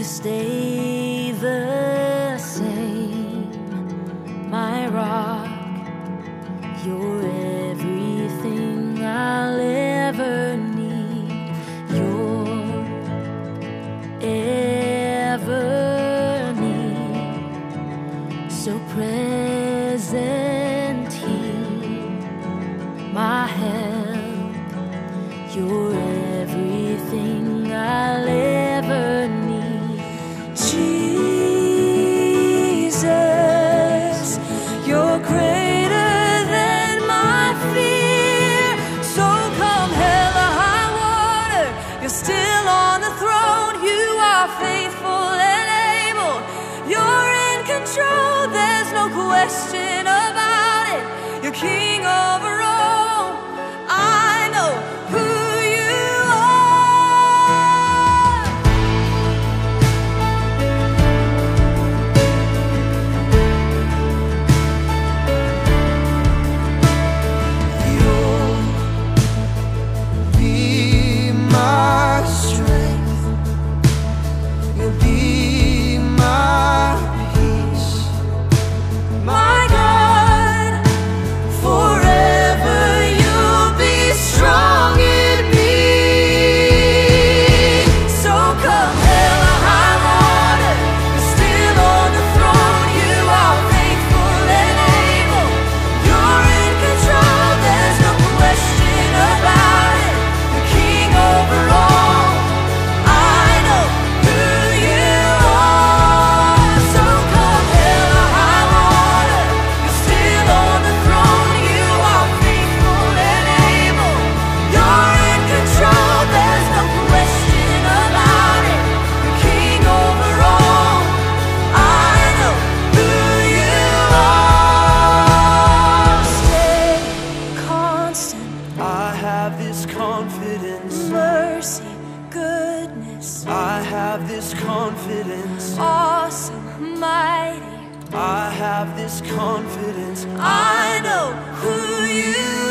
you stay the same, my rock. You're everything I'll ever need. You're ever need. So present here, my help. You're still on the throne. You are faithful and able. You're in control. There's no question about it. You're king. this confidence. Awesome, mighty. I have this confidence. I know who you